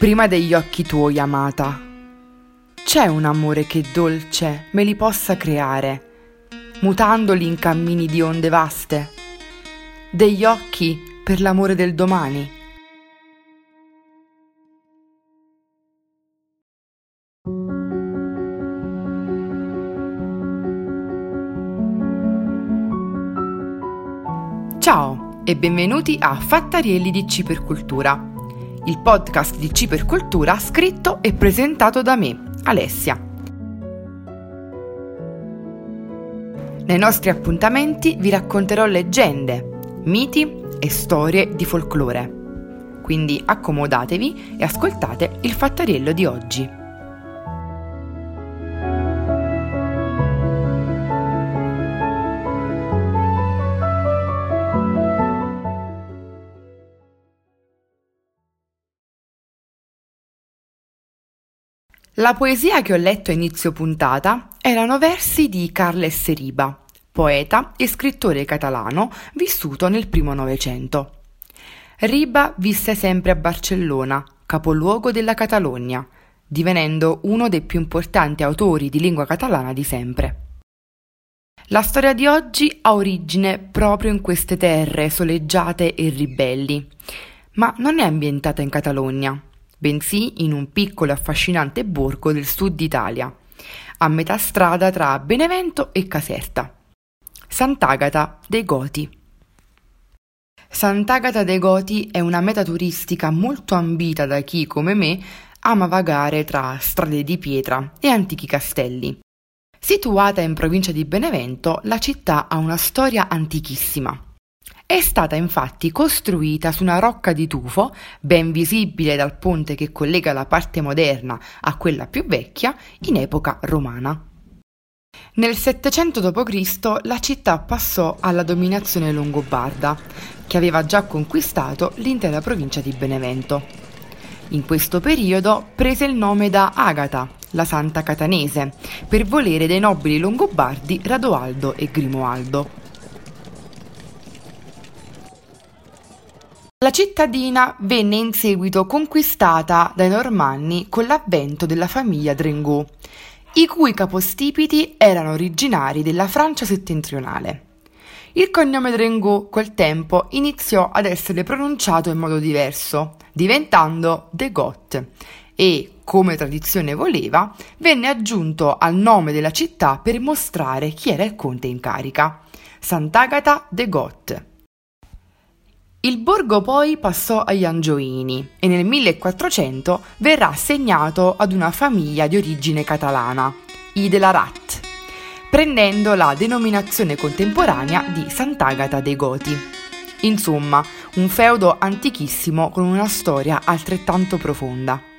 prima degli occhi tuoi, amata. C'è un amore che dolce me li possa creare, mutandoli in cammini di onde vaste, degli occhi per l'amore del domani. Ciao e benvenuti a Fattarielli di Cipercultura il podcast di Cipercultura scritto e presentato da me, Alessia. Nei nostri appuntamenti vi racconterò leggende, miti e storie di folklore. Quindi accomodatevi e ascoltate il fattariello di oggi. La poesia che ho letto a inizio puntata erano versi di Carles Riba, poeta e scrittore catalano vissuto nel primo Novecento. Riba visse sempre a Barcellona, capoluogo della Catalogna, divenendo uno dei più importanti autori di lingua catalana di sempre. La storia di oggi ha origine proprio in queste terre soleggiate e ribelli, ma non è ambientata in Catalogna bensì in un piccolo e affascinante borgo del sud Italia, a metà strada tra Benevento e Caserta. Sant'Agata dei Goti. Sant'Agata dei Goti è una meta turistica molto ambita da chi, come me, ama vagare tra strade di pietra e antichi castelli. Situata in provincia di Benevento, la città ha una storia antichissima. È stata infatti costruita su una rocca di tufo, ben visibile dal ponte che collega la parte moderna a quella più vecchia, in epoca romana. Nel 700 d.C. la città passò alla dominazione longobarda, che aveva già conquistato l'intera provincia di Benevento. In questo periodo prese il nome da Agata, la santa catanese, per volere dei nobili longobardi Radoaldo e Grimoaldo. La cittadina venne in seguito conquistata dai Normanni con l'avvento della famiglia Drengaux, i cui capostipiti erano originari della Francia settentrionale. Il cognome Drengaux col tempo iniziò ad essere pronunciato in modo diverso, diventando De Got e, come tradizione voleva, venne aggiunto al nome della città per mostrare chi era il conte in carica, Sant'Agata de Got. Il borgo poi passò agli Angioini e nel 1400 verrà assegnato ad una famiglia di origine catalana, i de la Rat, prendendo la denominazione contemporanea di Sant'Agata dei Goti. Insomma, un feudo antichissimo con una storia altrettanto profonda.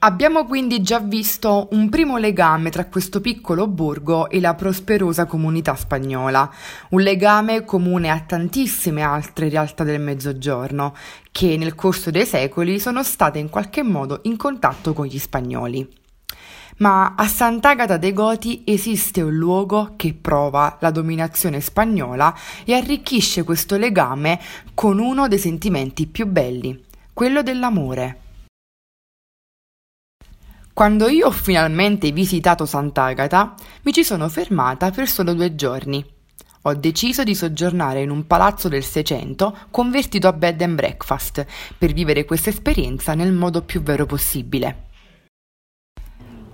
Abbiamo quindi già visto un primo legame tra questo piccolo borgo e la prosperosa comunità spagnola, un legame comune a tantissime altre realtà del Mezzogiorno, che nel corso dei secoli sono state in qualche modo in contatto con gli spagnoli. Ma a Sant'Agata dei Goti esiste un luogo che prova la dominazione spagnola e arricchisce questo legame con uno dei sentimenti più belli, quello dell'amore. Quando io ho finalmente visitato Sant'Agata, mi ci sono fermata per solo due giorni. Ho deciso di soggiornare in un palazzo del Seicento convertito a bed and breakfast per vivere questa esperienza nel modo più vero possibile.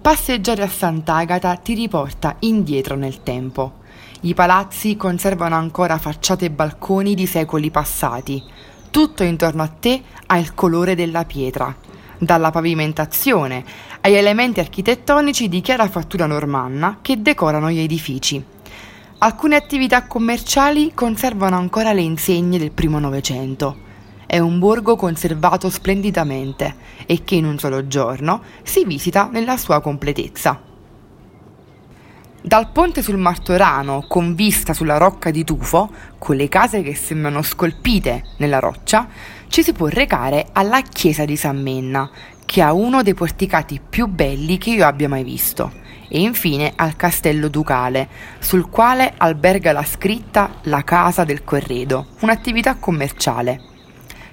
Passeggiare a Sant'Agata ti riporta indietro nel tempo. I palazzi conservano ancora facciate e balconi di secoli passati. Tutto intorno a te ha il colore della pietra dalla pavimentazione agli elementi architettonici di chiara fattura normanna che decorano gli edifici. Alcune attività commerciali conservano ancora le insegne del primo Novecento. È un borgo conservato splendidamente e che in un solo giorno si visita nella sua completezza. Dal ponte sul Martorano, con vista sulla rocca di tufo, con le case che sembrano scolpite nella roccia, ci si può recare alla chiesa di San Menna, che ha uno dei porticati più belli che io abbia mai visto e infine al castello ducale, sul quale alberga la scritta La Casa del Corredo, un'attività commerciale.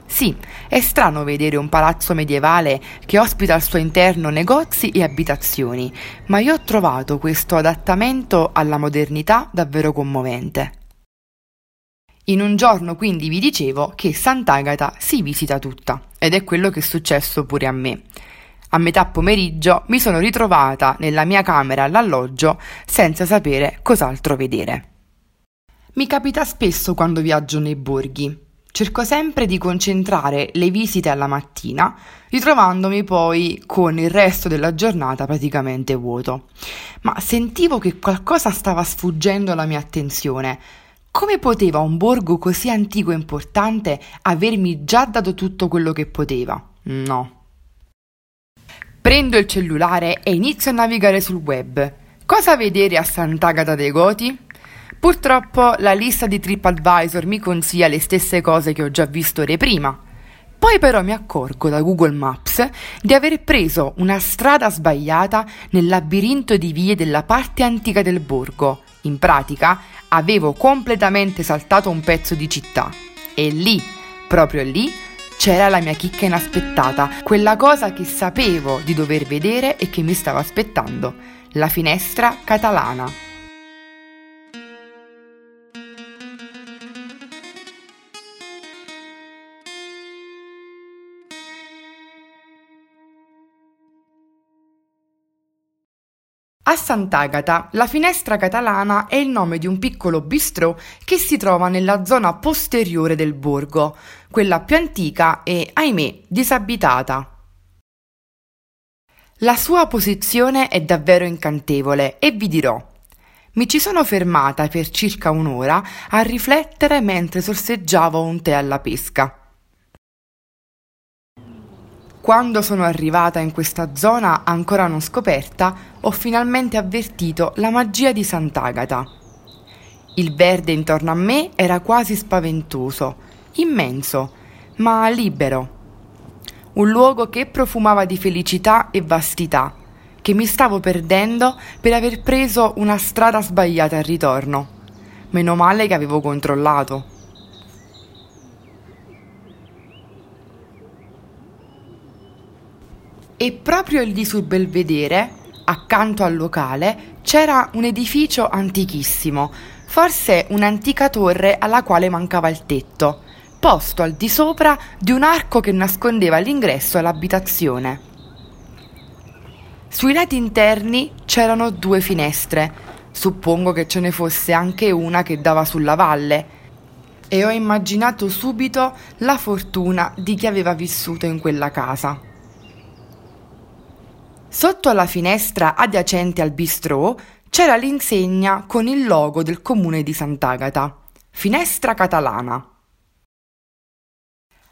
Sì, è strano vedere un palazzo medievale che ospita al suo interno negozi e abitazioni, ma io ho trovato questo adattamento alla modernità davvero commovente. In un giorno quindi vi dicevo che Sant'Agata si visita tutta, ed è quello che è successo pure a me. A metà pomeriggio mi sono ritrovata nella mia camera all'alloggio senza sapere cos'altro vedere. Mi capita spesso quando viaggio nei borghi. Cerco sempre di concentrare le visite alla mattina, ritrovandomi poi con il resto della giornata praticamente vuoto. Ma sentivo che qualcosa stava sfuggendo alla mia attenzione. Come poteva un borgo così antico e importante avermi già dato tutto quello che poteva? No. Prendo il cellulare e inizio a navigare sul web. Cosa vedere a Sant'Agata dei Goti? Purtroppo la lista di TripAdvisor mi consiglia le stesse cose che ho già visto ore prima. Poi però mi accorgo da Google Maps di aver preso una strada sbagliata nel labirinto di vie della parte antica del borgo. In pratica avevo completamente saltato un pezzo di città. E lì, proprio lì, c'era la mia chicca inaspettata, quella cosa che sapevo di dover vedere e che mi stava aspettando, la finestra catalana. A Sant'Agata, la finestra catalana è il nome di un piccolo bistrò che si trova nella zona posteriore del borgo, quella più antica e, ahimè, disabitata. La sua posizione è davvero incantevole e vi dirò. Mi ci sono fermata per circa un'ora a riflettere mentre sorseggiavo un tè alla pesca. Quando sono arrivata in questa zona ancora non scoperta, ho finalmente avvertito la magia di Sant'Agata. Il verde intorno a me era quasi spaventoso, immenso, ma libero. Un luogo che profumava di felicità e vastità, che mi stavo perdendo per aver preso una strada sbagliata al ritorno. Meno male che avevo controllato. E proprio lì sul belvedere, accanto al locale, c'era un edificio antichissimo, forse un'antica torre alla quale mancava il tetto, posto al di sopra di un arco che nascondeva l'ingresso all'abitazione. Sui lati interni c'erano due finestre, suppongo che ce ne fosse anche una che dava sulla valle, e ho immaginato subito la fortuna di chi aveva vissuto in quella casa. Sotto alla finestra adiacente al bistrò c'era l'insegna con il logo del comune di Sant'Agata, Finestra Catalana.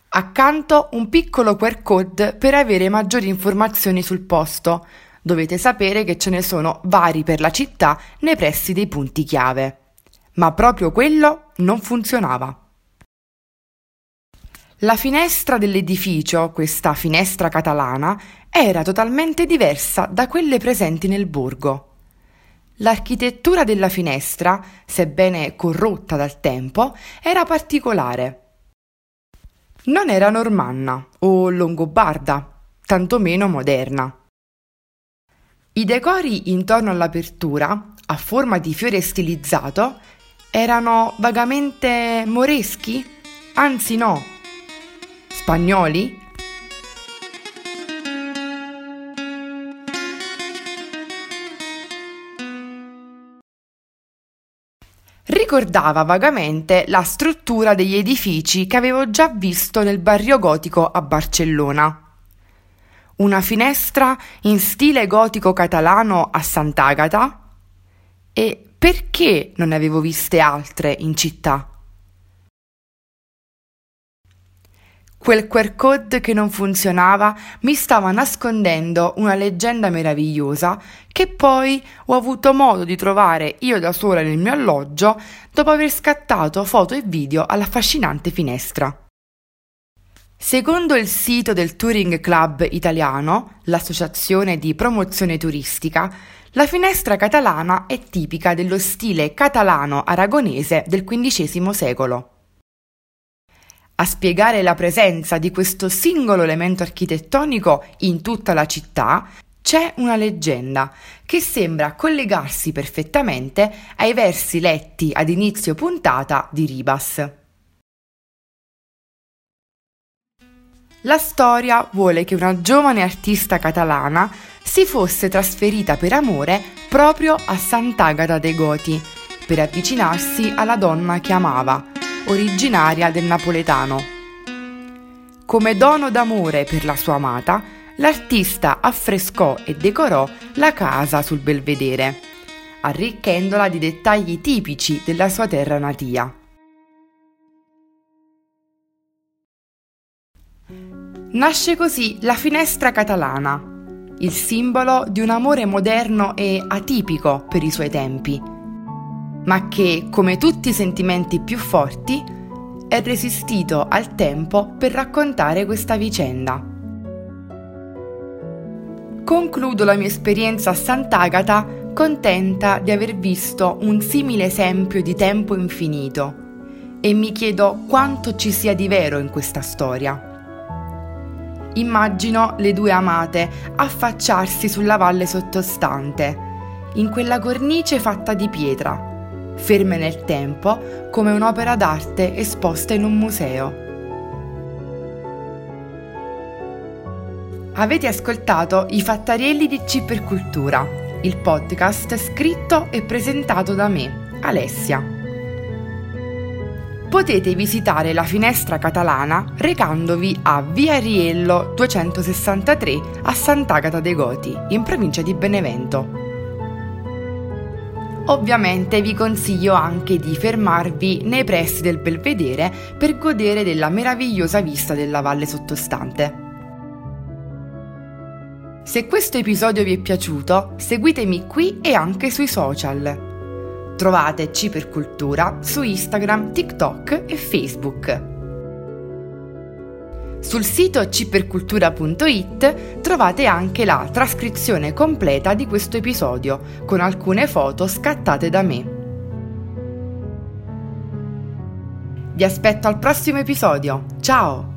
Accanto un piccolo QR code per avere maggiori informazioni sul posto. Dovete sapere che ce ne sono vari per la città nei pressi dei punti chiave. Ma proprio quello non funzionava. La finestra dell'edificio, questa finestra catalana, era totalmente diversa da quelle presenti nel borgo. L'architettura della finestra, sebbene corrotta dal tempo, era particolare. Non era normanna o longobarda, tantomeno moderna. I decori intorno all'apertura, a forma di fiore stilizzato, erano vagamente moreschi? Anzi no, Spagnoli? Ricordava vagamente la struttura degli edifici che avevo già visto nel barrio gotico a Barcellona. Una finestra in stile gotico catalano a Sant'Agata? E perché non ne avevo viste altre in città? Quel QR code che non funzionava mi stava nascondendo una leggenda meravigliosa che poi ho avuto modo di trovare io da sola nel mio alloggio dopo aver scattato foto e video all'affascinante finestra. Secondo il sito del Touring Club Italiano, l'associazione di promozione turistica, la finestra catalana è tipica dello stile catalano-aragonese del XV secolo. A spiegare la presenza di questo singolo elemento architettonico in tutta la città c'è una leggenda che sembra collegarsi perfettamente ai versi letti ad inizio puntata di Ribas. La storia vuole che una giovane artista catalana si fosse trasferita per amore proprio a Sant'Agata dei Goti per avvicinarsi alla donna che amava, originaria del napoletano. Come dono d'amore per la sua amata, l'artista affrescò e decorò la casa sul belvedere, arricchendola di dettagli tipici della sua terra natia. Nasce così la finestra catalana, il simbolo di un amore moderno e atipico per i suoi tempi, ma che, come tutti i sentimenti più forti, è resistito al tempo per raccontare questa vicenda. Concludo la mia esperienza a Sant'Agata contenta di aver visto un simile esempio di tempo infinito e mi chiedo quanto ci sia di vero in questa storia. Immagino le due amate affacciarsi sulla valle sottostante, in quella cornice fatta di pietra, ferme nel tempo come un'opera d'arte esposta in un museo. Avete ascoltato I Fattarielli di Cipercultura, il podcast scritto e presentato da me, Alessia potete visitare la finestra catalana recandovi a Via Riello 263 a Sant'Agata dei Goti, in provincia di Benevento. Ovviamente vi consiglio anche di fermarvi nei pressi del belvedere per godere della meravigliosa vista della valle sottostante. Se questo episodio vi è piaciuto, seguitemi qui e anche sui social. Trovate Cipercultura su Instagram, TikTok e Facebook. Sul sito cipercultura.it trovate anche la trascrizione completa di questo episodio, con alcune foto scattate da me. Vi aspetto al prossimo episodio. Ciao!